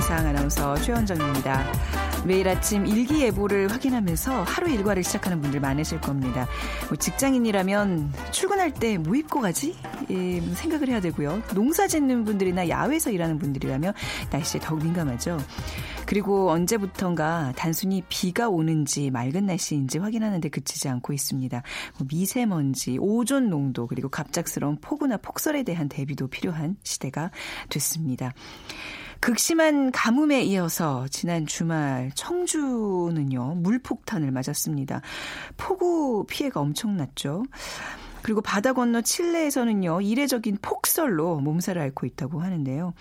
세상 아나운서 최원정입니다. 매일 아침 일기예보를 확인하면서 하루 일과를 시작하는 분들 많으실 겁니다. 뭐 직장인이라면 출근할 때 뭐 입고 가지? 예, 뭐 생각을 해야 되고요. 농사 짓는 분들이나 야외에서 일하는 분들이라면 날씨에 더욱 민감하죠. 그리고 언제부턴가 단순히 비가 오는지 맑은 날씨인지 확인하는데 그치지 않고 있습니다. 뭐 미세먼지, 오존 농도, 그리고 갑작스러운 폭우나 폭설에 대한 대비도 필요한 시대가 됐습니다. 극심한 가뭄에 이어서 지난 주말 청주는요 물폭탄을 맞았습니다. 폭우 피해가 엄청났죠. 그리고 바다 건너 칠레에서는요 이례적인 폭설로 몸살을 앓고 있다고 하는데요.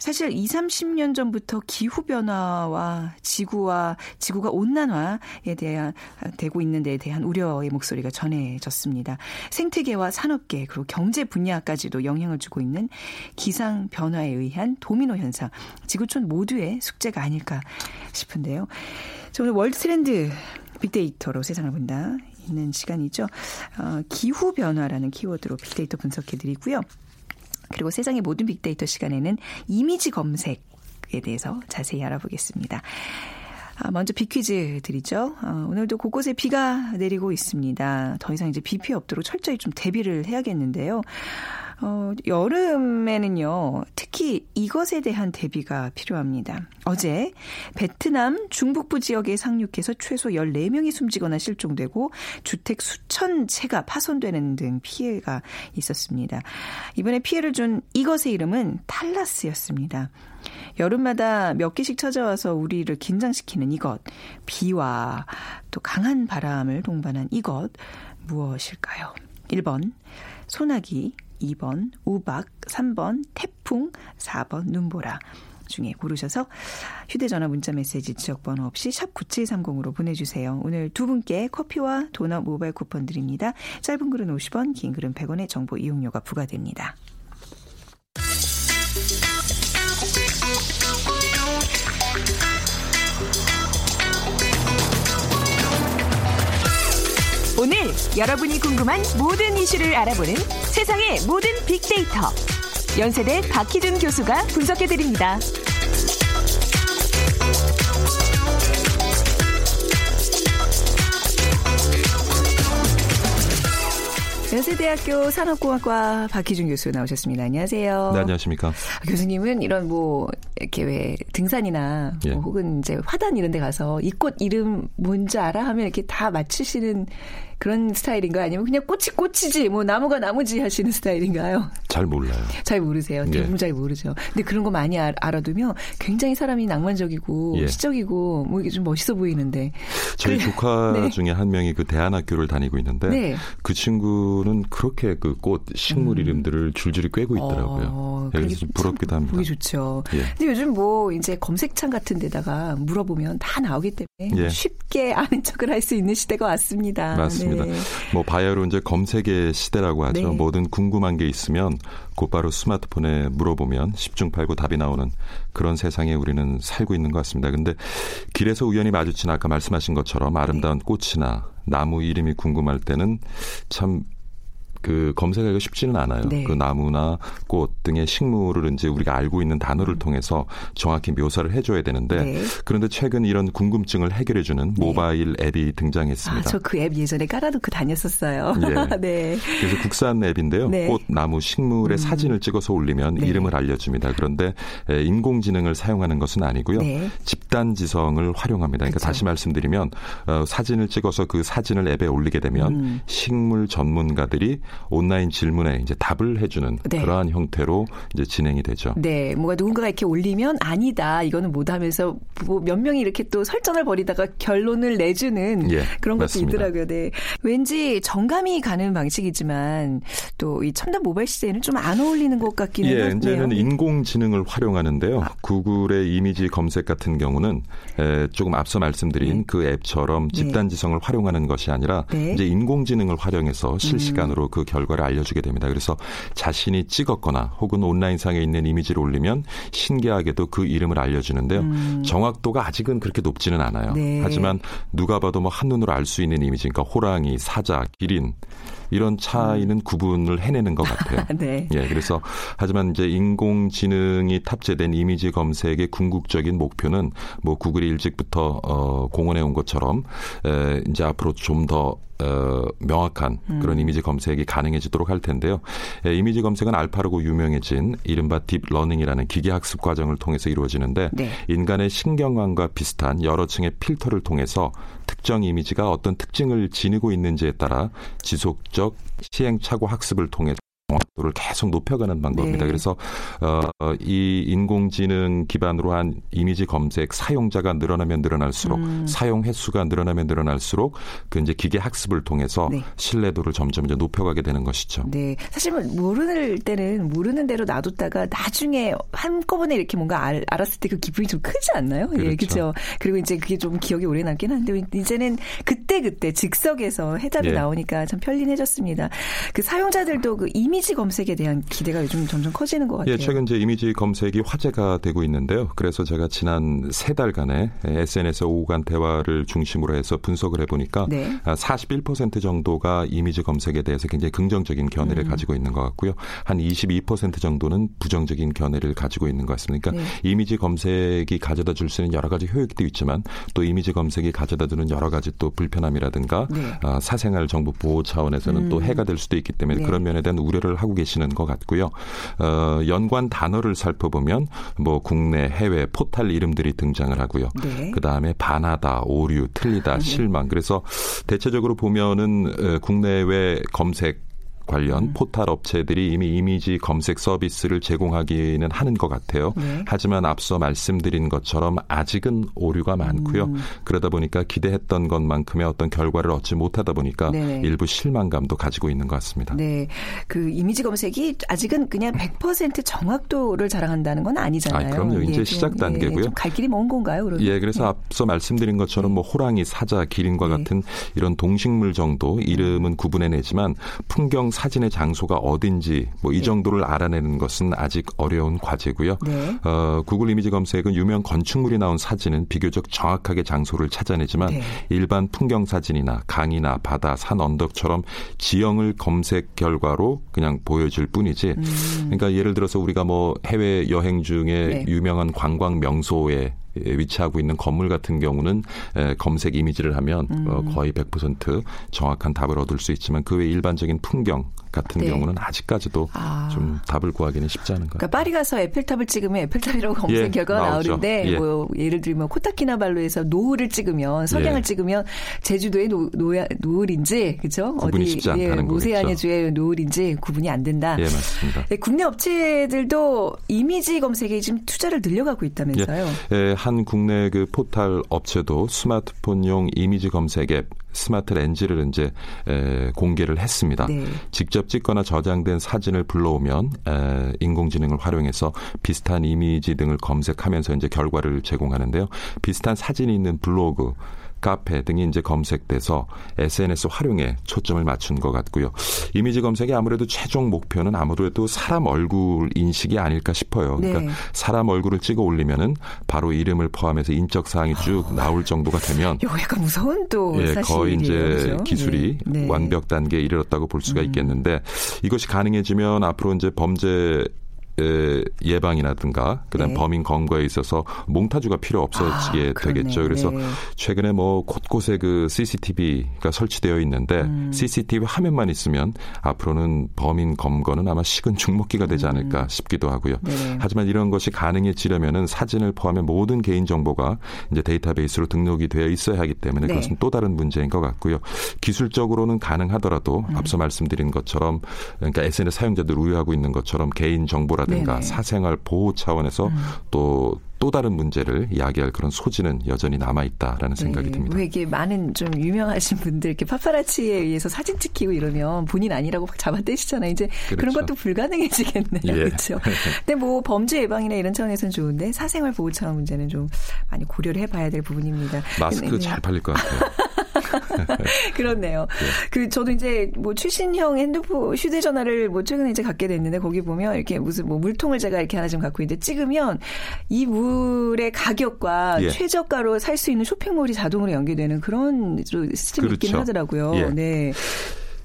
사실 2, 30년 전부터 기후 변화와 지구와 지구가 온난화에 대한 되고 있는 데에 대한 우려의 목소리가 전해졌습니다. 생태계와 산업계 그리고 경제 분야까지도 영향을 주고 있는 기상 변화에 의한 도미노 현상. 지구촌 모두의 숙제가 아닐까 싶은데요. 자, 오늘 월드 트렌드 빅데이터로 세상을 본다. 있는 시간이죠. 어, 기후 변화라는 키워드로 빅데이터 분석해 드리고요. 그리고 세상의 모든 빅데이터 시간에는 이미지 검색에 대해서 자세히 알아보겠습니다. 아, 먼저 빅퀴즈 드리죠. 어, 오늘도 곳곳에 비가 내리고 있습니다. 더 이상 이제 비 피해 없도록 철저히 좀 대비를 해야겠는데요. 어, 여름에는요, 특히 이것에 대한 대비가 필요합니다. 어제 베트남 중북부 지역에 상륙해서 최소 14명이 숨지거나 실종되고 주택 수천 채가 파손되는 등 피해가 있었습니다. 이번에 피해를 준 이것의 이름은 탈라스였습니다. 여름마다 몇 개씩 찾아와서 우리를 긴장시키는 이것, 비와 또 강한 바람을 동반한 이것, 무엇일까요? 1번, 소나기, 2번 우박, 3번 태풍, 4번 눈보라 중에 고르셔서 휴대전화 문자메시지 지역번호 없이 샵 9730으로 보내주세요. 오늘 두 분께 커피와 도넛 모바일 쿠폰 드립니다. 짧은 글은 50원, 긴 글은 100원의 정보 이용료가 부과됩니다. 오늘 여러분이 궁금한 모든 이슈를 알아보는 세상의 모든 빅데이터. 연세대 박희준 교수가 분석해드립니다. 연세대학교 산업공학과 박희준 교수 나오셨습니다. 안녕하세요. 네, 안녕하십니까. 교수님은 이런 뭐 이렇게 왜 등산이나 예. 뭐 혹은 이제 화단 이런 데 가서 이 꽃 이름 뭔지 알아 하면 이렇게 다 맞추시는 그런 스타일인가요? 아니면 그냥 꽃이 꽃이지 뭐 나무가 나무지 하시는 스타일인가요? 잘 몰라요. 잘 모르세요. 네. 너무 잘 모르죠. 근데 그런 거 많이 알 아두면 굉장히 사람이 낭만적이고 예. 시적이고 뭐 이게 좀 멋있어 보이는데. 저희 그, 조카 네. 중에 한 명이 그 대안학교를 다니고 있는데 네. 그 친구는 그렇게 그 꽃 식물 음. 이름들을 줄줄이 꿰고 있더라고요. 어, 그래서 좀 부럽기도 합니다. 보기 좋죠. 예. 근데 요즘 뭐 이제 검색창 같은 데다가 물어보면 다 나오기 때문에 예. 쉽게 아는 척을 할 수 있는 시대가 왔습니다. 맞습니다. 맞습니다. 네. 뭐 바야흐로 이제 검색의 시대라고 하죠. 네. 뭐든 궁금한 게 있으면 곧바로 스마트폰에 물어보면 10중 8구 답이 나오는 그런 세상에 우리는 살고 있는 것 같습니다. 근데 길에서 우연히 마주친 아까 말씀하신 것처럼 아름다운 네. 꽃이나 나무 이름이 궁금할 때는 참 그 검색하기가 쉽지는 않아요. 네. 그 나무나 꽃 등의 식물을 이제 우리가 알고 있는 단어를 음. 통해서 정확히 묘사를 해줘야 되는데 네. 그런데 최근 이런 궁금증을 해결해주는 네. 모바일 앱이 등장했습니다. 아, 저 그 앱 예전에 깔아놓고 다녔었어요. 예. 네. 그래서 국산 앱인데요. 네. 꽃, 나무, 식물의 음. 사진을 찍어서 올리면 네. 이름을 알려줍니다. 그런데 인공지능을 사용하는 것은 아니고요. 네. 집단 지성을 활용합니다. 그러니까 그렇죠. 다시 말씀드리면 어, 사진을 찍어서 그 사진을 앱에 올리게 되면 음. 식물 전문가들이 온라인 질문에 이제 답을 해주는 네. 그러한 형태로 이제 진행이 되죠. 네, 뭔가 누군가가 이렇게 올리면 아니다, 이거는 못하면서 뭐 몇 명이 이렇게 또 설전을 벌이다가 결론을 내주는 예, 그런 것도 맞습니다. 있더라고요. 네, 왠지 정감이 가는 방식이지만 또 이 첨단 모바일 시대에는 좀 안 어울리는 것 같기는 예, 하네요. 이제는 인공지능을 활용하는데요. 아. 구글의 이미지 검색 같은 경우는 에, 조금 앞서 말씀드린 네. 그 앱처럼 네. 집단지성을 네. 활용하는 것이 아니라 네. 이제 인공지능을 활용해서 실시간으로 음. 그그 결과를 알려주게 됩니다. 그래서 자신이 찍었거나 혹은 온라인상에 있는 이미지를 올리면 신기하게도 그 이름을 알려주는데요. 음. 정확도가 아직은 그렇게 높지는 않아요. 네. 하지만 누가 봐도 뭐 한눈으로 알 수 있는 이미지, 그러니까 호랑이, 사자, 기린, 이런 차이는 음. 구분을 해내는 것 같아요. 네. 예, 그래서 하지만 이제 인공지능이 탑재된 이미지 검색의 궁극적인 목표는 뭐 구글이 일찍부터 어 공언해 온 것처럼 에 이제 앞으로 좀더 어, 명확한 그런 음. 이미지 검색이 가능해지도록 할 텐데요. 예, 이미지 검색은 알파고로 유명해진 이른바 딥러닝이라는 기계 학습 과정을 통해서 이루어지는데 네. 인간의 신경망과 비슷한 여러 층의 필터를 통해서 특정 이미지가 어떤 특징을 지니고 있는지에 따라 지속적 시행착오 학습을 통해 정확도를 계속 높여가는 방법입니다. 네. 그래서 어, 이 인공지능 기반으로 한 이미지 검색 사용자가 늘어나면 늘어날수록 음. 사용 횟수가 늘어나면 늘어날수록 그 이제 기계 학습을 통해서 네. 신뢰도를 점점 이제 높여가게 되는 것이죠. 네, 사실 모르는 때는 모르는 대로 놔뒀다가 나중에 한꺼번에 이렇게 뭔가 알, 알았을 때 그 기분이 좀 크지 않나요? 예, 그렇죠. 예, 그렇죠. 그리고 이제 그게 좀 기억에 오래 남긴 한데 이제는 그때 그때 즉석에서 해답이 예. 나오니까 참 편리해졌습니다. 그 사용자들도 그 이미 이미지 검색에 대한 기대가 요즘 점점 커지는 것 같아요. 예, 최근 이제 이미지 검색이 화제가 되고 있는데요. 그래서 제가 지난 세 달간의 SNS 오후 간 대화를 중심으로 해서 분석을 해보니까 네. 41% 정도가 이미지 검색에 대해서 굉장히 긍정적인 견해를 음. 가지고 있는 것 같고요. 한 22% 정도는 부정적인 견해를 가지고 있는 것 같습니다. 그러니까 네. 이미지 검색이 가져다 줄 수 있는 여러 가지 효익도 있지만 또 이미지 검색이 가져다 주는 여러 가지 또 불편함이라든가 네. 아, 사생활 정보 보호 차원에서는 음. 또 해가 될 수도 있기 때문에 네. 그런 면에 대한 우려를 생각을 하고 계시는 것 같고요. 어, 연관 단어를 살펴보면 뭐 국내, 해외 포탈 이름들이 등장을 하고요. 네. 그 다음에 반하다, 오류, 틀리다, 네. 실망. 그래서 대체적으로 보면은 국내외 검색 관련 음. 포탈 업체들이 이미 이미지 검색 서비스를 제공하기는 하는 것 같아요. 네. 하지만 앞서 말씀드린 것처럼 아직은 오류가 많고요. 음. 그러다 보니까 기대했던 것만큼의 어떤 결과를 얻지 못하다 보니까 네. 일부 실망감도 가지고 있는 것 같습니다. 네. 그 이미지 검색이 아직은 그냥 100% 정확도를 자랑한다는 건 아니잖아요. 아, 그럼요. 이제 예, 시작 예, 단계고요. 예, 갈 길이 먼 건가요? 그러면? 예, 그래서 네. 앞서 말씀드린 것처럼 뭐 호랑이, 사자, 기린과 네. 같은 이런 동식물 정도 이름은 구분해내지만 풍경 사진의 장소가 어딘지 뭐이 네. 정도를 알아내는 것은 아직 어려운 과제고요. 네. 어, 구글 이미지 검색은 유명 건축물이 나온 사진은 비교적 정확하게 장소를 찾아내지만 네. 일반 풍경 사진이나 강이나 바다, 산 언덕처럼 지형을 검색 결과로 그냥 보여줄 뿐이지. 음. 그러니까 예를 들어서 우리가 뭐 해외 여행 중에 네. 유명한 관광 명소에 위치하고 있는 건물 같은 경우는 검색 이미지를 하면 어, 음. 어, 거의 100% 정확한 답을 얻을 수 있지만 그 외 일반적인 풍경 같은 네. 경우는 아직까지도 아. 좀 답을 구하기는 쉽지 않은 것 그러니까 파리 가서 에펠탑을 찍으면 에펠탑이라고 검색 예, 결과가 나오죠. 나오는데 예. 뭐 예를 들면 코타키나발루에서 노을을 찍으면 석양을 예. 찍으면 제주도의 노, 노, 노을인지 그죠? 구분이 어디 쉽지 않다는 예, 오세아니아 주의 노을인지 구분이 안 된다. 예, 맞습니다. 네, 국내 업체들도 이미지 검색에 지금 투자를 늘려가고 있다면서요? 예, 예, 한 국내 그 포탈 업체도 스마트폰용 이미지 검색 앱 스마트 렌즈를 이제 에, 공개를 했습니다. 네. 직접 찍거나 저장된 사진을 불러오면 에, 인공지능을 활용해서 비슷한 이미지 등을 검색하면서 이제 결과를 제공하는데요. 비슷한 사진이 있는 블로그 카페 등이 이제 검색돼서 SNS 활용에 초점을 맞춘 것 같고요. 이미지 검색이 아무래도 최종 목표는 아무래도 사람 얼굴 인식이 아닐까 싶어요. 그러니까 네. 사람 얼굴을 찍어 올리면은 바로 이름을 포함해서 인적 사항이 쭉 어. 나올 정도가 되면 이거 약간 무서운 또 예, 거의 이제 그렇죠? 기술이 네. 네. 완벽 단계에 이르렀다고 볼 수가 음. 있겠는데 이것이 가능해지면 앞으로 이제 범죄 예방이라든가 그다음 네. 범인 검거에 있어서 몽타주가 필요 없어지게 아, 되겠죠. 그래서 네. 최근에 뭐 곳곳에 그 CCTV가 설치되어 있는데 음. CCTV 화면만 있으면 앞으로는 범인 검거는 아마 식은 죽먹기가 되지 음. 않을까 음. 싶기도 하고요. 네. 하지만 이런 것이 가능해지려면은 사진을 포함해 모든 개인 정보가 이제 데이터베이스로 등록이 되어 있어야 하기 때문에 네. 그것은 또 다른 문제인 것 같고요. 기술적으로는 가능하더라도 음. 앞서 말씀드린 것처럼 그러니까 SNS 사용자들 우려하고 있는 것처럼 개인 정보라 든가 보호라든가 네네. 사생활 보호 차원에서 음. 또또 다른 문제를 이야기할 그런 소지는 여전히 남아 있다라는 네. 생각이 듭니다. 왜 이게 많은 좀 유명하신 분들 이렇게 파파라치에 의해서 사진 찍히고 이러면 본인 아니라고 잡아떼시잖아요. 이제 그렇죠. 그런 것도 불가능해지겠네요. 예. 그렇죠. 근데 뭐 범죄 예방이나 이런 차원에서는 좋은데 사생활 보호 차원 문제는 좀 많이 고려를 해봐야 될 부분입니다. 마스크 네. 잘 팔릴 것 같아요. 그렇네요. 네. 그 저도 이제 뭐 최신형 핸드폰 휴대전화를 뭐 최근에 이제 갖게 됐는데 거기 보면 이렇게 무슨 뭐 물통을 제가 이렇게 하나 좀 갖고 있는데 찍으면 이물 물의 가격과 예. 최저가로 살 수 있는 쇼핑몰이 자동으로 연계되는 그런 시스템이 그렇죠. 있긴 하더라고요. 예. 네.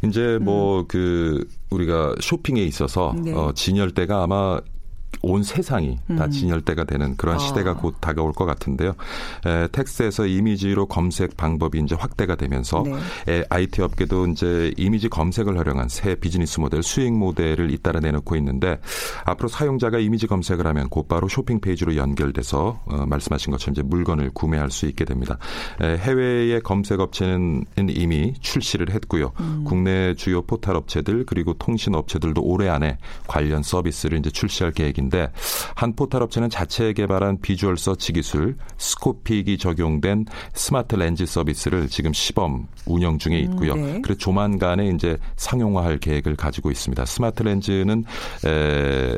이제 뭐그 음. 우리가 쇼핑에 있어서 네. 어, 진열대가 아마 온 세상이 다 음. 진열대가 되는 그런 아. 시대가 곧 다가올 것 같은데요. 에, 텍스트에서 이미지로 검색 방법이 이제 확대가 되면서 네. 에, IT 업계도 이제 이미지 검색을 활용한 새 비즈니스 모델, 수익 모델을 잇따라 내놓고 있는데 앞으로 사용자가 이미지 검색을 하면 곧바로 쇼핑 페이지로 연결돼서 어, 말씀하신 것처럼 이제 물건을 구매할 수 있게 됩니다. 에, 해외의 검색 업체는 이미 출시를 했고요. 음. 국내 주요 포털 업체들 그리고 통신 업체들도 올해 안에 관련 서비스를 이제 출시할 계획인 데 있는데 한 포털 업체는 자체 개발한 visual search 기술 스코픽이 적용된 스마트 렌즈 서비스를 지금 시범 운영 중에 있고요. 음, 네. 그래서 조만간에 이제 상용화할 계획을 가지고 있습니다. 스마트 렌즈는 에,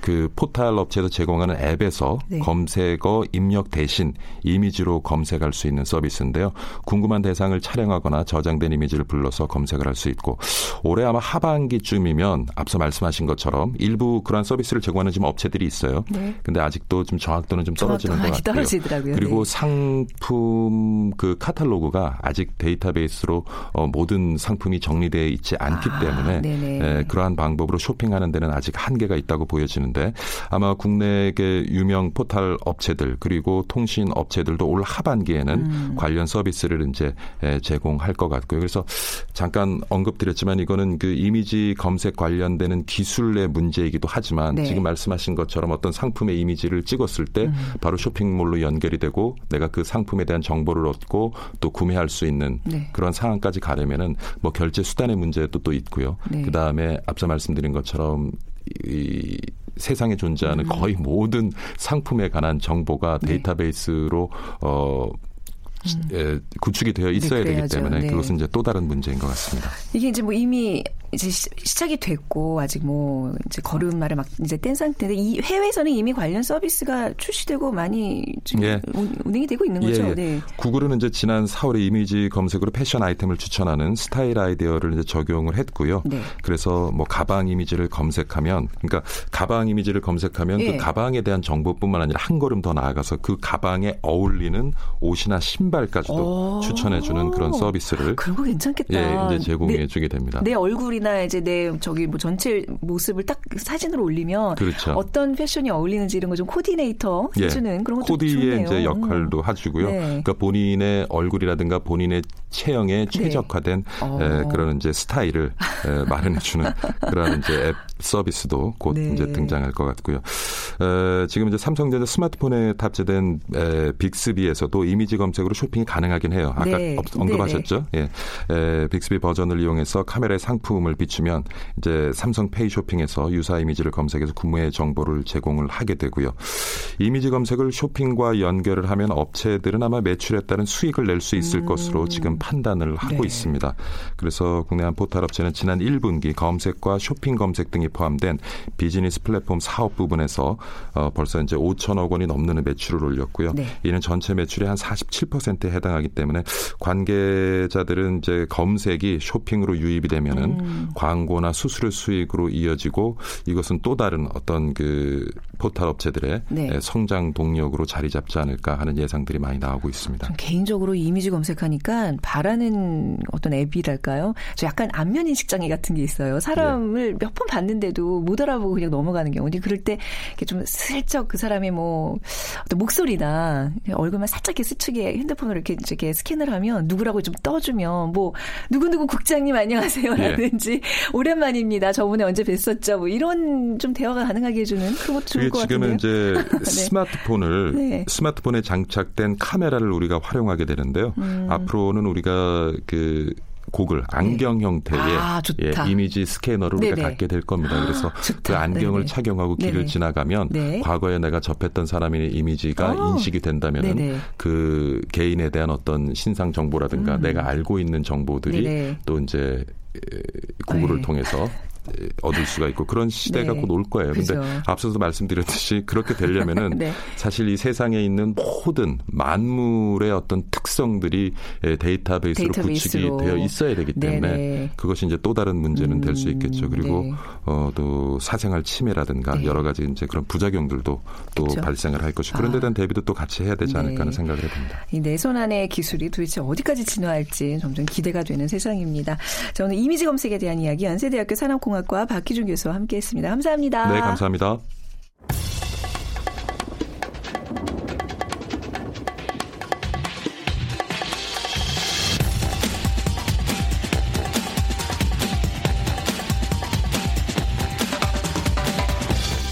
그 포탈 업체에서 제공하는 앱에서 네. 검색어 입력 대신 이미지로 검색할 수 있는 서비스인데요. 궁금한 대상을 촬영하거나 저장된 이미지를 불러서 검색을 할 수 있고 올해 아마 하반기쯤이면 앞서 말씀하신 것처럼 일부 그러한 서비스를 제공하는 지금 업체들이 있어요. 네. 근데 아직도 좀 정확도는 좀 떨어지는 것 같아요. 떨어지더라고요. 그리고 네. 상품 그 카탈로그가 아직 데이터베이스로 어, 모든 상품이 정리되어 있지 않기 아, 때문에 에, 그러한 방법으로 쇼핑하는 데는 아직 한계가 있다고 보여지는 있는데 아마 국내의 유명 포털 업체들 그리고 통신 업체들도 올 하반기에는 음. 관련 서비스를 이제 제공할 것 같고요. 그래서 잠깐 언급드렸지만 이거는 그 이미지 검색 관련되는 기술의 문제이기도 하지만 네. 지금 말씀하신 것처럼 어떤 상품의 이미지를 찍었을 때 음. 바로 쇼핑몰로 연결이 되고 내가 그 상품에 대한 정보를 얻고 또 구매할 수 있는 네. 그런 상황까지 가려면은 뭐 결제 수단의 문제도 또 있고요. 네. 그 다음에 앞서 말씀드린 것처럼 이 세상에 존재하는 음. 거의 모든 상품에 관한 정보가 네. 데이터베이스로 어 음. 예, 구축이 되어 있어야 네, 되기 때문에 네. 그것은 이제 또 다른 문제인 것 같습니다. 이게 이제 뭐 이미 이제 시작이 됐고 아직 뭐 이제 걸음마를 막 이제 뗀 상태인데 이 해외에서는 이미 관련 서비스가 출시되고 많이 지금 예. 운행이 되고 있는 거죠. 예, 예. 네. 구글은 이제 지난 4월에 이미지 검색으로 패션 아이템을 추천하는 스타일 아이디어를 이제 적용을 했고요. 네. 그래서 뭐 가방 이미지를 검색하면 그러니까 가방 이미지를 검색하면 그 예. 가방에 대한 정보뿐만 아니라 한 걸음 더 나아가서 그 가방에 어울리는 옷이나 신발까지도 추천해 주는 그런 서비스를 그런 거 괜찮겠다. 예, 이제 제공해 주게 됩니다. 내 얼굴이 얼굴이나 이제 내 저기 뭐 전체 모습을 딱 사진으로 올리면 그렇죠. 어떤 패션이 어울리는지 이런 거 좀 코디네이터 예. 해주는 예. 그런 것도 코디의 좋네요. 이제 역할도 해주고요. 네. 그러니까 본인의 얼굴이라든가 본인의 체형에 네. 최적화된 네. 에, 그런 이제 스타일을 에, 마련해주는 그런 이제 앱 서비스도 곧 네. 이제 등장할 것 같고요. 에, 지금 이제 삼성전자 스마트폰에 탑재된 에, 빅스비에서도 이미지 검색으로 쇼핑이 가능하긴 해요. 아까 네. 언급하셨죠? 예. 에, 빅스비 버전을 이용해서 카메라의 상품을 비추면 이제 삼성 페이 쇼핑에서 유사 이미지를 검색해서 구매 정보를 제공을 하게 되고요. 이미지 검색을 쇼핑과 연결을 하면 업체들은 아마 매출에 따른 수익을 낼 수 있을 음. 것으로 지금 판단을 하고 네. 있습니다. 그래서 국내 한 포털 업체는 지난 1분기 검색과 쇼핑 검색 등이 포함된 비즈니스 플랫폼 사업 부분에서 어, 벌써 이제 5천억 원이 넘는 매출을 올렸고요. 네. 이는 전체 매출의 한 47%에 해당하기 때문에 관계자들은 이제 검색이 쇼핑으로 유입이 되면은 음. 광고나 수수료 수익으로 이어지고 이것은 또 다른 어떤 그 포털 업체들의 네. 성장 동력으로 자리 잡지 않을까 하는 예상들이 많이 나오고 있습니다. 개인적으로 이미지 검색하니까 바라는 어떤 앱이랄까요? 저 약간 안면 인식 장애 같은 게 있어요. 사람을 네. 몇번 봤는데도 못 알아보고 그냥 넘어가는 경우. 그럴 때이 슬쩍 그 사람의 뭐 어떤 목소리나 얼굴만 살짝 이렇게 스치게 핸드폰으로 이렇게 이렇게 스캔을 하면 누구라고 좀 떠주면 뭐 누구누구 국장님 안녕하세요라든지 예. 오랜만입니다. 저번에 언제 뵀었죠. 뭐 이런 좀 대화가 가능하게 해주는 그것도 좋을 것 지금은 이제 네. 스마트폰을 네. 스마트폰에 장착된 카메라를 우리가 활용하게 되는데요. 음. 앞으로는 우리가 그 고글 안경 네. 형태의 아, 예, 이미지 스캐너를 네네. 우리가 갖게 될 겁니다. 그래서 아, 그 안경을 네네. 착용하고 길을 네네. 지나가면 네. 과거에 내가 접했던 사람의 이미지가 어. 인식이 된다면 그 개인에 대한 어떤 신상 정보라든가 음. 내가 알고 있는 정보들이 또 이제 구글을 네. 통해서 얻을 수가 있고 그런 시대가 네. 곧올 거예요. 그런데 앞서서 말씀드렸듯이 그렇게 되려면은 네. 사실 이 세상에 있는 모든 만물의 어떤 특성들이 데이터베이스로, 데이터베이스로. 구축이 되어 있어야 되기 때문에 네네. 그것이 이제 또 다른 문제는 음, 될수 있겠죠. 그리고 네. 어, 또 사생활 침해라든가 네. 여러 가지 이제 그런 부작용들도 또 그렇죠. 발생을 할 것이고 그런 데 대한 아. 대비도 또 같이 해야 되지 않을까 하는 네. 생각을 해봅니다. 이 내손 안의 기술이 도대체 어디까지 진화할지 점점 기대가 되는 세상입니다. 자, 오늘 이미지 검색에 대한 이야기 연세대학교 산업공학 과 박희준 교수와 함께했습니다. 감사합니다. 네, 감사합니다.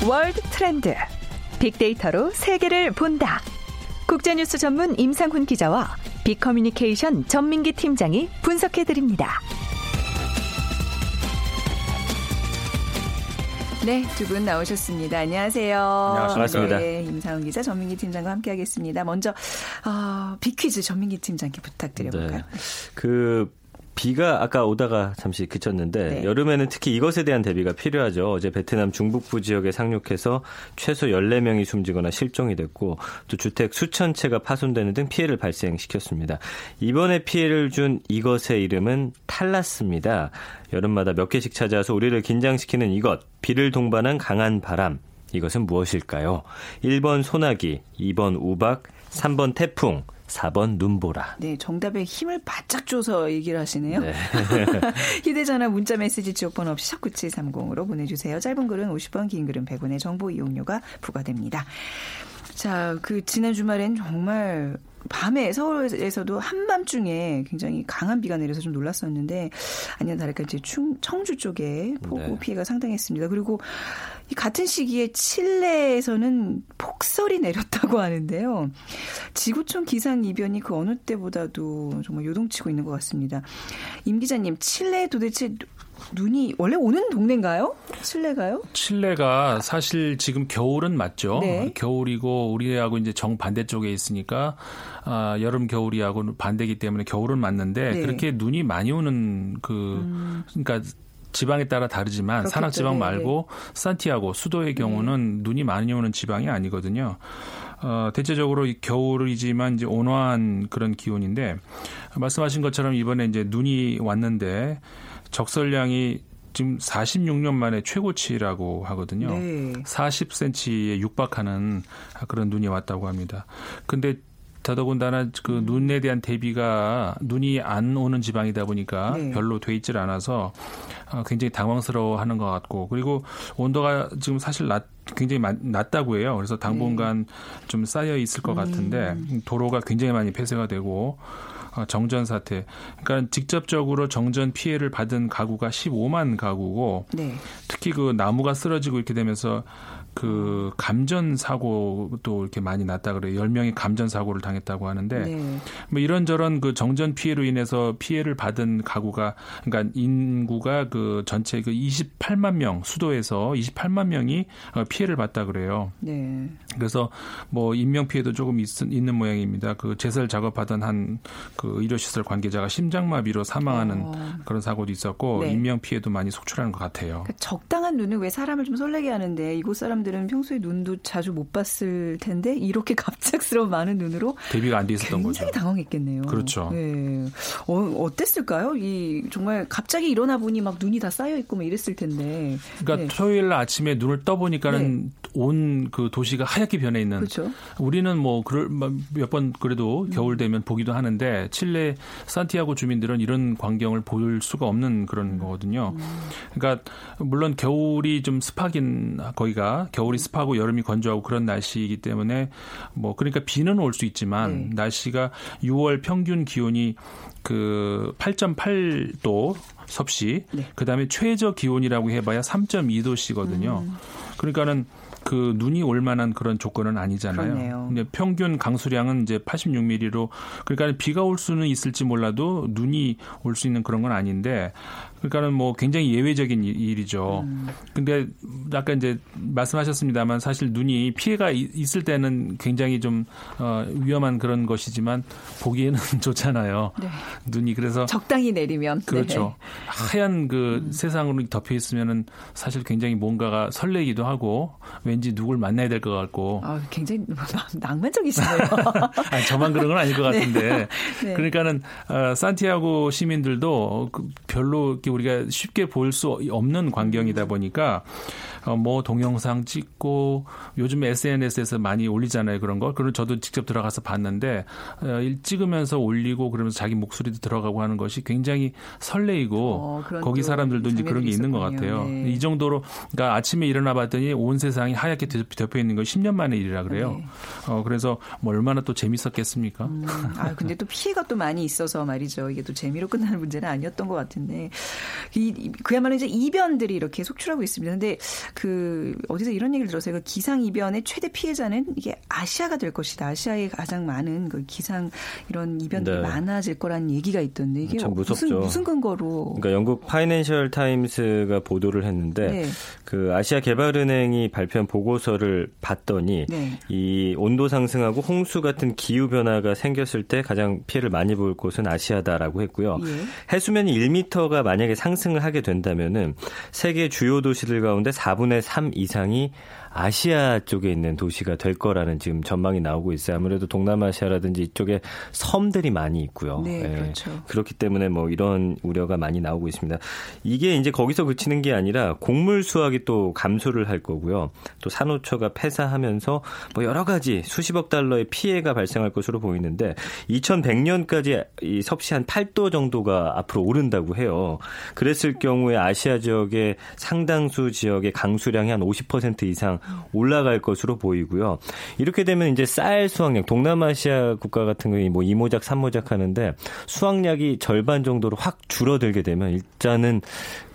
월드 트렌드. 빅데이터로 세계를 본다. 국제뉴스 전문 임상훈 기자와 빅커뮤니케이션 전민기 팀장이 분석해 드립니다. 네, 두 분 나오셨습니다. 안녕하세요. 안녕하십니까. 네, 임상훈 기자, 전민기 팀장과 함께하겠습니다. 먼저 어, 빅퀴즈 전민기 팀장께 부탁드려볼까요? 네. 그 비가 아까 오다가 잠시 그쳤는데 네. 여름에는 특히 이것에 대한 대비가 필요하죠. 어제 베트남 중북부 지역에 상륙해서 최소 14명이 숨지거나 실종이 됐고 또 주택 수천 채가 파손되는 등 피해를 발생시켰습니다. 이번에 피해를 준 이것의 이름은 탈라스입니다. 여름마다 몇 개씩 찾아와서 우리를 긴장시키는 이것, 비를 동반한 강한 바람. 이것은 무엇일까요? 1번 소나기, 2번 우박, 3번 태풍, 4번 눈보라. 네, 정답에 힘을 바짝 줘서 얘기를 하시네요. 네. 휴대전화 문자 메시지 지역번호 없이 샵9730으로 보내주세요. 짧은 글은 50원, 긴 글은 100원의 정보 이용료가 부과됩니다. 자, 그 지난 주말엔 정말 밤에 서울에서도 한밤중에 굉장히 강한 비가 내려서 좀 놀랐었는데 아니나 다를까 이제 충, 청주 쪽에 폭우 네. 피해가 상당했습니다. 그리고 이 같은 시기에 칠레에서는 폭설이 내렸다고 하는데요. 지구촌 기상 이변이 그 어느 때보다도 정말 요동치고 있는 것 같습니다. 임 기자님, 칠레 도대체 눈이 원래 오는 동네인가요? 칠레가요? 칠레가 사실 지금 겨울은 맞죠. 네. 겨울이고 우리하고 이제 정 반대쪽에 있으니까 아, 여름 겨울이하고 반대기 때문에 겨울은 맞는데 네. 그렇게 눈이 많이 오는 그 음. 그러니까 지방에 따라 다르지만 그렇겠죠. 산악 지방 네, 말고 네. 산티아고 수도의 경우는 네. 눈이 많이 오는 지방이 아니거든요. 어, 대체적으로 겨울이지만 이제 온화한 그런 기온인데 말씀하신 것처럼 이번에 이제 눈이 왔는데 적설량이 지금 46년 만에 최고치라고 하거든요. 네. 40cm에 육박하는 그런 눈이 왔다고 합니다. 근데 더더군다나 그 음. 눈에 대한 대비가 눈이 안 오는 지방이다 보니까 네. 별로 돼 있질 않아서 어, 굉장히 당황스러워하는 것 같고 그리고 온도가 지금 사실 낮 굉장히 낮다고 해요. 그래서 당분간 네. 좀 쌓여 있을 것 같은데 음. 도로가 굉장히 많이 폐쇄가 되고 어, 정전 사태. 그러니까 직접적으로 정전 피해를 받은 가구가 15만 가구고 네. 특히 그 나무가 쓰러지고 이렇게 되면서 그 감전 사고도 이렇게 많이 났다 그래요. 10명이 감전 사고를 당했다고 하는데 네. 뭐 이런저런 그 정전 피해로 인해서 피해를 받은 가구가 그러니까 인구가 그 전체 그 28만 명 수도에서 28만 명이 어, 피해를 봤다 그래요. 네. 그래서 뭐 인명 피해도 조금 있, 있는 모양입니다. 그 제설 작업하던 한 그 의료시설 관계자가 심장마비로 사망하는 어. 그런 사고도 있었고 네. 인명 피해도 많이 속출하는 것 같아요. 그러니까 적당한 눈은 왜 사람을 좀 설레게 하는데 이곳 사람들 사람들은 평소에 눈도 자주 못 봤을 텐데 이렇게 갑작스러운 많은 눈으로 대비가 안 돼 있었던 거죠. 굉장히 당황했겠네요. 그렇죠. 네. 어, 어땠을까요? 이 정말 갑자기 일어나 보니 막 눈이 다 쌓여 있고 막 이랬을 텐데. 그러니까 네. 토요일 날 아침에 눈을 떠 보니까는 네. 온그 도시가 하얗게 변해 있는. 그렇죠. 우리는 뭐 그럴 몇 번 그래도 음. 겨울 되면 보기도 하는데 칠레 산티아고 주민들은 이런 광경을 볼 수가 없는 그런 음. 거거든요. 음. 그러니까 물론 겨울이 좀 습하긴 거기가 겨울이 습하고 여름이 건조하고 그런 날씨이기 때문에 뭐 그러니까 비는 올 수 있지만 네. 날씨가 6월 평균 기온이 그 8.8도 섭씨 네. 그다음에 최저 기온이라고 해봐야 3.2도씨거든요. 음. 그러니까는 그 눈이 올 만한 그런 조건은 아니잖아요. 그러네요. 근데 평균 강수량은 이제 86mm로 그러니까 비가 올 수는 있을지 몰라도 눈이 올 수 있는 그런 건 아닌데 그러니까는 뭐 굉장히 예외적인 일이죠. 음. 근데 아까 이제 말씀하셨습니다만 사실 눈이 피해가 있을 때는 굉장히 좀 어, 위험한 그런 것이지만 보기에는 좋잖아요. 네. 눈이 그래서 적당히 내리면 그렇죠. 네. 하얀 그 음. 세상으로 덮여 있으면은 사실 굉장히 뭔가가 설레기도 하고 왠지 누굴 만나야 될 것 같고. 아, 굉장히 낭만적이시네요. 아니, 저만 그런 건 아닐 것 네. 같은데. 네. 그러니까는 어, 산티아고 시민들도 그 별로 이렇게 우리가 쉽게 볼 수 없는 광경이다 보니까 어, 뭐 동영상 찍고 요즘 SNS에서 많이 올리잖아요 그런 거. 그럼 저도 직접 들어가서 봤는데 어, 찍으면서 올리고 그러면서 자기 목소리도 들어가고 하는 것이 굉장히 설레이고 어, 거기 사람들도 이제 그런 게 있는 것 같아요. 네. 이 정도로 그러니까 아침에 일어나 봤더니 온 세상이 하얗게 덮여 있는 건 10년 만의 일이라 그래요. 네. 어 그래서 뭐 얼마나 또 재밌었겠습니까? 음, 아 근데 또 피해가 또 많이 있어서 말이죠. 이게 또 재미로 끝나는 문제는 아니었던 것 같은데 이, 그야말로 이제 이변들이 이렇게 속출하고 있습니다. 근데 그 어디서 이런 얘기를 들었어요. 그 기상 이변의 최대 피해자는 이게 아시아가 될 것이다. 아시아에 가장 많은 그 기상 이런 이변들이 네. 많아질 거라는 얘기가 있던데 이게 참 무섭죠. 무슨 무슨 근거로? 그러니까 영국 파이낸셜 타임스가 보도를 했는데 네. 그 아시아 개발은행이 발표한 보고서를 봤더니 네. 이 온도 상승하고 홍수 같은 기후 변화가 생겼을 때 가장 피해를 많이 볼 곳은 아시아다라고 했고요. 예. 해수면이 1m가 만약에 상승을 하게 된다면은 세계 주요 도시들 가운데 4분 4분의 3 이상이 아시아 쪽에 있는 도시가 될 거라는 지금 전망이 나오고 있어요. 아무래도 동남아시아라든지 이쪽에 섬들이 많이 있고요. 네, 예. 그렇죠. 그렇기 때문에 뭐 이런 우려가 많이 나오고 있습니다. 이게 이제 거기서 그치는 게 아니라 곡물 수확이 또 감소를 할 거고요. 또 산호초가 폐사하면서 뭐 여러 가지 수십억 달러의 피해가 발생할 것으로 보이는데 2100년까지 이 섭씨 한 8도 정도가 앞으로 오른다고 해요. 그랬을 경우에 아시아 지역의 상당수 지역의 강수량이 한 50% 이상 올라갈 것으로 보이고요. 이렇게 되면 이제 쌀 수확량 동남아시아 국가 같은 경우에 뭐 이모작 삼모작 하는데 수확량이 절반 정도로 확 줄어들게 되면 일단은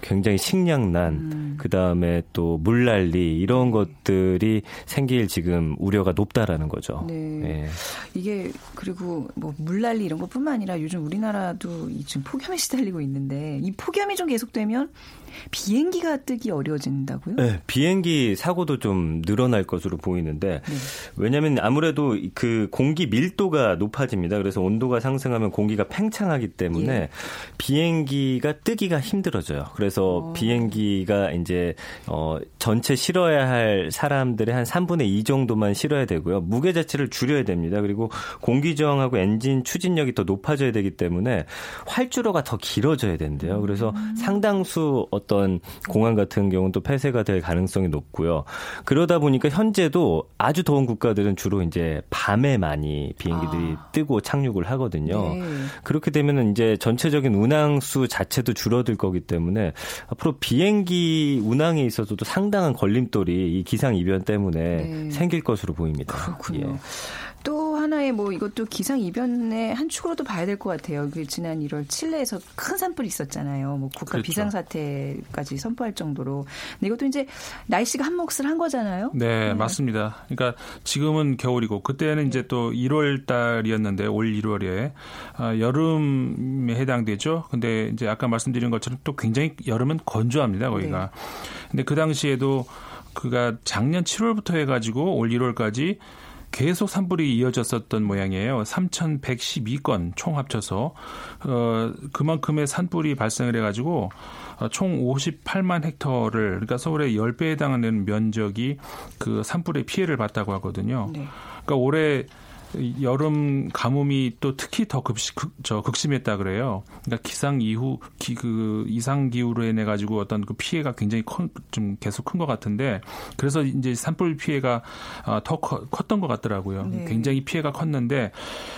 굉장히 식량난, 음. 그 다음에 또 물난리 이런 것들이 생길 지금 우려가 높다라는 거죠. 네. 네. 이게 그리고 뭐 물난리 이런 것뿐만 아니라 요즘 우리나라도 지금 폭염에 시달리고 있는데 이 폭염이 좀 계속되면 비행기가 뜨기 어려워진다고요? 네, 비행기 사고도 좀 늘어날 것으로 보이는데 네. 왜냐하면 아무래도 그 공기 밀도가 높아집니다. 그래서 온도가 상승하면 공기가 팽창하기 때문에 예. 비행기가 뜨기가 힘들어져요. 그래서 어. 비행기가 이제 어 전체 실어야 할 사람들의 한 3분의 2 정도만 실어야 되고요. 무게 자체를 줄여야 됩니다. 그리고 공기 저항하고 엔진 추진력이 더 높아져야 되기 때문에 활주로가 더 길어져야 된대요. 그래서 음. 상당수 어떤 공항 같은 경우는 또 폐쇄가 될 가능성이 높고요. 그러다 보니까 현재도 아주 더운 국가들은 주로 이제 밤에 많이 비행기들이 아. 뜨고 착륙을 하거든요. 네. 그렇게 되면 이제 전체적인 운항 수 자체도 줄어들 거기 때문에 앞으로 비행기 운항에 있어서도 상당한 걸림돌이 이 기상 이변 때문에 네. 생길 것으로 보입니다. 그렇군요. 예. 또 하나의 뭐 이것도 기상 이변의 한 축으로도 봐야 될 것 같아요. 그 지난 1월 칠레에서 큰 산불이 있었잖아요. 뭐 국가 그렇죠. 비상 사태까지 선포할 정도로. 근데 이것도 이제 날씨가 한 몫을 한 거잖아요. 네, 네, 맞습니다. 그러니까 지금은 겨울이고 그때는 이제 또 1월 달이었는데 올 1월에 아, 여름에 해당되죠. 근데 이제 아까 말씀드린 것처럼 또 굉장히 여름은 건조합니다. 거기가. 네. 근데 그 당시에도 그가 작년 7월부터 해가지고 올 1월까지 계속 산불이 이어졌었던 모양이에요. 3,112건 총 합쳐서 어 그만큼의 산불이 발생을 해가지고 어, 총 58만 헥터를 그러니까 서울의 10배에 해당하는 면적이 그 산불의 피해를 봤다고 하거든요. 네. 그러니까 올해 여름 가뭄이 또 특히 더 급시, 극, 저 극심했다 그래요. 그러니까 기상 이후 기, 그 이상 기후로 인해 가지고 어떤 그 피해가 굉장히 커, 좀 계속 큰 것 같은데 그래서 이제 산불 피해가 아, 더 커, 컸던 것 같더라고요. 네. 굉장히 피해가 컸는데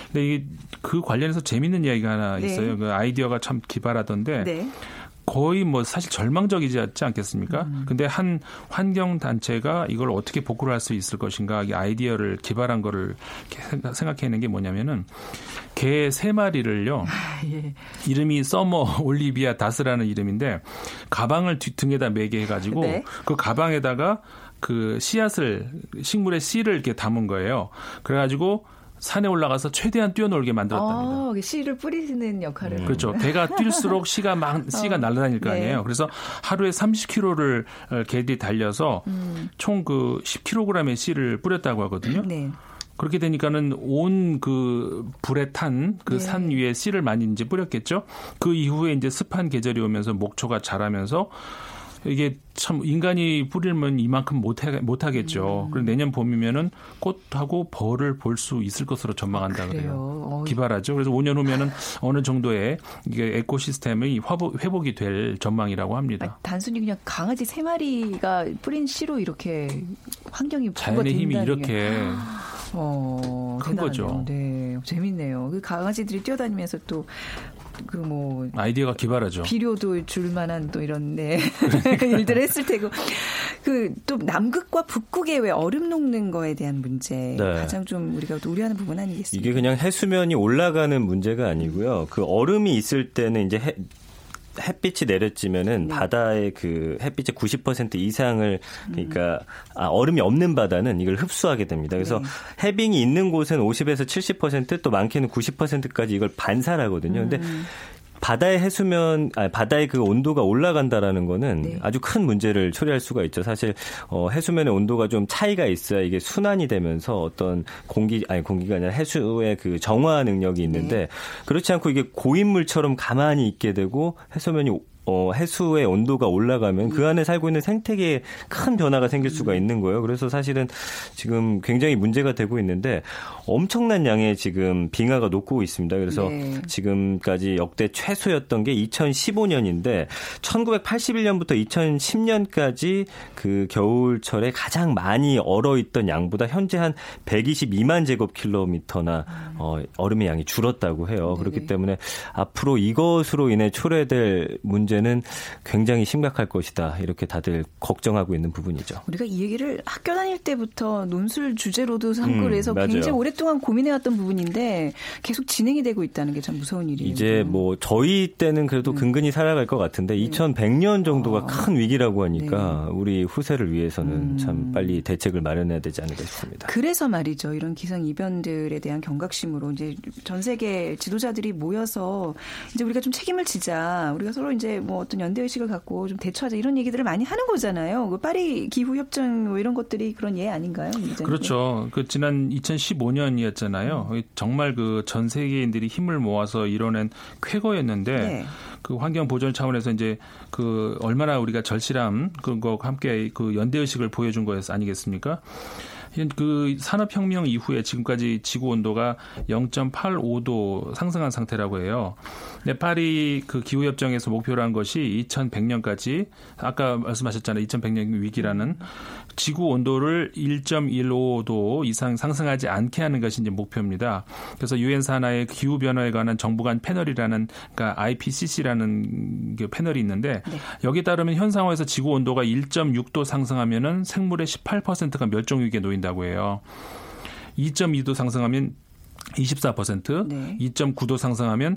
근데 이게 그 관련해서 재밌는 이야기가 하나 네. 있어요. 네. 그 아이디어가 참 기발하던데. 네. 거의 뭐 사실 절망적이지 않겠습니까? 음. 근데 한 환경 단체가 이걸 어떻게 복구를 할 수 있을 것인가 이 아이디어를 개발한 거를 생각해낸 게 뭐냐면은 개 세 마리를요. 아, 예. 이름이 서머 올리비아 다스라는 이름인데 가방을 뒤등에다 매게 해가지고 네. 그 가방에다가 그 씨앗을 식물의 씨를 이렇게 담은 거예요. 그래가지고 산에 올라가서 최대한 뛰어놀게 만들었답니다. 아, 씨를 뿌리는 역할을. 음. 그렇죠. 개가 뛸수록 씨가 막 씨가 어. 날아다닐 거 네. 아니에요. 네. 그래서 하루에 30km를 어, 개들이 달려서 음. 총그 10kg의 씨를 뿌렸다고 하거든요. 네. 그렇게 되니까는 온 그 불에 탄 그산 네. 위에 씨를 많이 이제 뿌렸겠죠. 그 이후에 이제 습한 계절이 오면서 목초가 자라면서 이게 참 인간이 뿌리면 이만큼 못하, 못하겠죠. 음. 그리고 내년 봄이면은 꽃하고 벌을 볼 수 있을 것으로 전망한다 아, 그래요. 기발하죠. 그래서 5년 후면은 어느 정도의 이게 에코시스템이 회복, 회복이 될 전망이라고 합니다. 아, 단순히 그냥 강아지 세 마리가 뿌린 씨로 이렇게 환경이 자연의 힘이 이렇게 어, 큰 거죠. 네, 재밌네요. 그 강아지들이 뛰어다니면서 또 그 뭐 아이디어가 기발하죠. 비료도 줄 만한 또 이런 네 일들을 했을 테고 그 또 남극과 북극의 왜 얼음 녹는 거에 대한 문제 네. 가장 좀 우리가 우려하는 부분 아니겠습니까? 이게 그냥 해수면이 올라가는 문제가 아니고요. 그 얼음이 있을 때는 이제 해, 햇빛이 내려지면은 네. 바다의 그 햇빛의 90% 이상을 그러니까 아, 얼음이 없는 바다는 이걸 흡수하게 됩니다. 그래서 네. 해빙이 있는 곳은 50에서 70%또 많게는 90%까지 이걸 반사하거든요. 근데 음. 바다의 해수면, 아니, 바다의 그 온도가 올라간다라는 거는 네. 아주 큰 문제를 초래할 수가 있죠. 사실 어, 해수면의 온도가 좀 차이가 있어야 이게 순환이 되면서 어떤 공기, 아니 공기가 아니라 해수의 그 정화 능력이 있는데 네. 그렇지 않고 이게 고인물처럼 가만히 있게 되고 해수면이 어, 해수의 온도가 올라가면 그 안에 살고 있는 생태계에 큰 변화가 생길 수가 음. 있는 거예요. 그래서 사실은 지금 굉장히 문제가 되고 있는데 엄청난 양의 지금 빙하가 녹고 있습니다. 그래서 네. 지금까지 역대 최소였던 게 2015년인데 1981년부터 2010년까지 그 겨울철에 가장 많이 얼어 있던 양보다 현재 한 122만 제곱킬로미터나 음. 어, 얼음의 양이 줄었다고 해요. 그렇기 때문에 앞으로 이것으로 인해 초래될 문제 문제는 굉장히 심각할 것이다. 이렇게 다들 걱정하고 있는 부분이죠. 우리가 이 얘기를 학교 다닐 때부터 논술 주제로도 삼고 음, 해서 굉장히 오랫동안 고민해왔던 부분인데 계속 진행이 되고 있다는 게 참 무서운 일이에요. 이제 뭐 저희 때는 그래도 음. 근근히 살아갈 것 같은데 2100년 정도가 아. 큰 위기라고 하니까 네. 우리 후세를 위해서는 음. 참 빨리 대책을 마련해야 되지 않을까 싶습니다. 그래서 말이죠. 이런 기상 이변들에 대한 경각심으로 이제 전 세계 지도자들이 모여서 이제 우리가 좀 책임을 지자. 우리가 서로 이제 뭐 어떤 연대 의식을 갖고 좀 대처하자 이런 얘기들을 많이 하는 거잖아요. 그 파리 기후 협정 뭐 이런 것들이 그런 예 아닌가요? 그렇죠. 그 지난 2015년이었잖아요. 음. 정말 그 전 세계인들이 힘을 모아서 이뤄낸 쾌거였는데 네. 그 환경 보존 차원에서 이제 그 얼마나 우리가 절실함 그거 함께 그 연대 의식을 보여준 거였 아니겠습니까? 그 산업혁명 이후에 지금까지 지구 온도가 0.85도 상승한 상태라고 해요. 네팔이 그 기후협정에서 목표로 한 것이 2100년까지 아까 말씀하셨잖아요. 2100년 위기라는 지구 온도를 1.15도 이상 상승하지 않게 하는 것이 이제 목표입니다. 그래서 유엔 산하의 기후 변화에 관한 정부 간 패널이라는 그러니까 IPCC라는 그 패널이 있는데 네. 여기에 따르면 현 상황에서 지구 온도가 1.6도 상승하면은 생물의 18%가 멸종 위기에 놓인다고 해요. 2.2도 상승하면 24%, 네. 2.9도 상승하면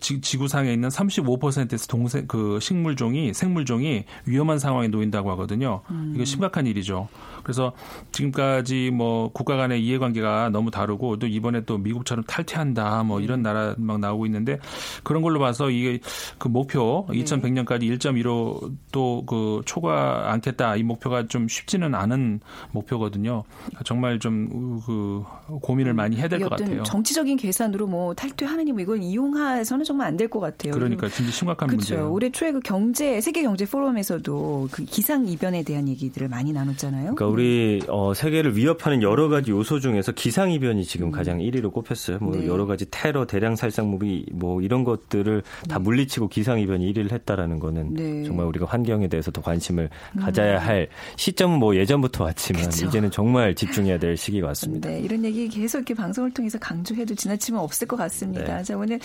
지, 구상에 있는 35%에서 동생 그 식물종이 생물종이 위험한 상황에 놓인다고 하거든요. 음. 이게 심각한 일이죠. 그래서 지금까지 뭐 국가 간의 이해관계가 너무 다르고 또 이번에 또 미국처럼 탈퇴한다 뭐 이런 음. 나라 막 나오고 있는데 그런 걸로 봐서 이게 그 목표 네. 2100년까지 1.15 또 그 초과 않겠다 이 목표가 좀 쉽지는 않은 목표거든요. 정말 좀 그 고민을 음. 많이 해야 될 것 같아요. 정치적인 계산으로 뭐 탈퇴하느니 뭐 이걸 이용해서는 정말 안 될 것 같아요. 그러니까 진짜 심각한 그렇죠. 문제예요. 올해 초에 그 경제 세계 경제 포럼에서도 그 기상 이변에 대한 얘기들을 많이 나눴잖아요. 그러니까 우리 어, 세계를 위협하는 여러 가지 요소 중에서 기상 이변이 지금 음. 가장 1위로 꼽혔어요. 뭐 네. 여러 가지 테러, 대량 살상무기 뭐 이런 것들을 다 네. 물리치고 기상 이변이 1위를 했다라는 거는 네. 정말 우리가 환경에 대해서 더 관심을 음. 가져야 할 시점은 뭐 예전부터 왔지만 그쵸. 이제는 정말 집중해야 될 시기가 왔습니다. 네, 이런 얘기 계속 이렇게 방송을 통해서 강조해도 지나치면 없을 것 같습니다. 네. 자, 오늘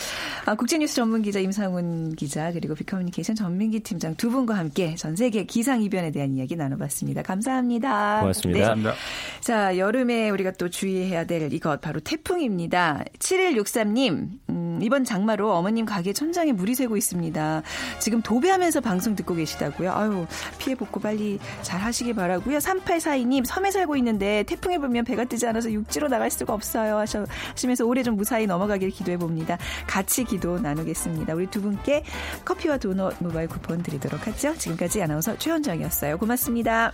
아, 국제뉴스 전문 기자 임상훈 기자 그리고 비커뮤니케이션 전민기 팀장 두 분과 함께 전 세계 기상 이변에 대한 이야기 나눠봤습니다. 감사합니다. 고맙습니다. 네. 자, 여름에 우리가 또 주의해야 될 이것 바로 태풍입니다. 7163님, 음, 이번 장마로 어머님 가게 천장에 물이 새고 있습니다. 지금 도배하면서 방송 듣고 계시다고요. 아유, 피해 복구 빨리 잘 하시기 바라고요. 3842님, 섬에 살고 있는데 태풍에 불면 배가 뜨지 않아서 육지로 나갈 수가 없어요. 하시면서 올해 좀 무사히 넘어가길 기도해 봅니다. 같이 기도 나누겠습니다. 우리 두 분께 커피와 도넛 모바일 쿠폰 드리도록 하죠. 지금까지 아나운서 최현정이었어요. 고맙습니다.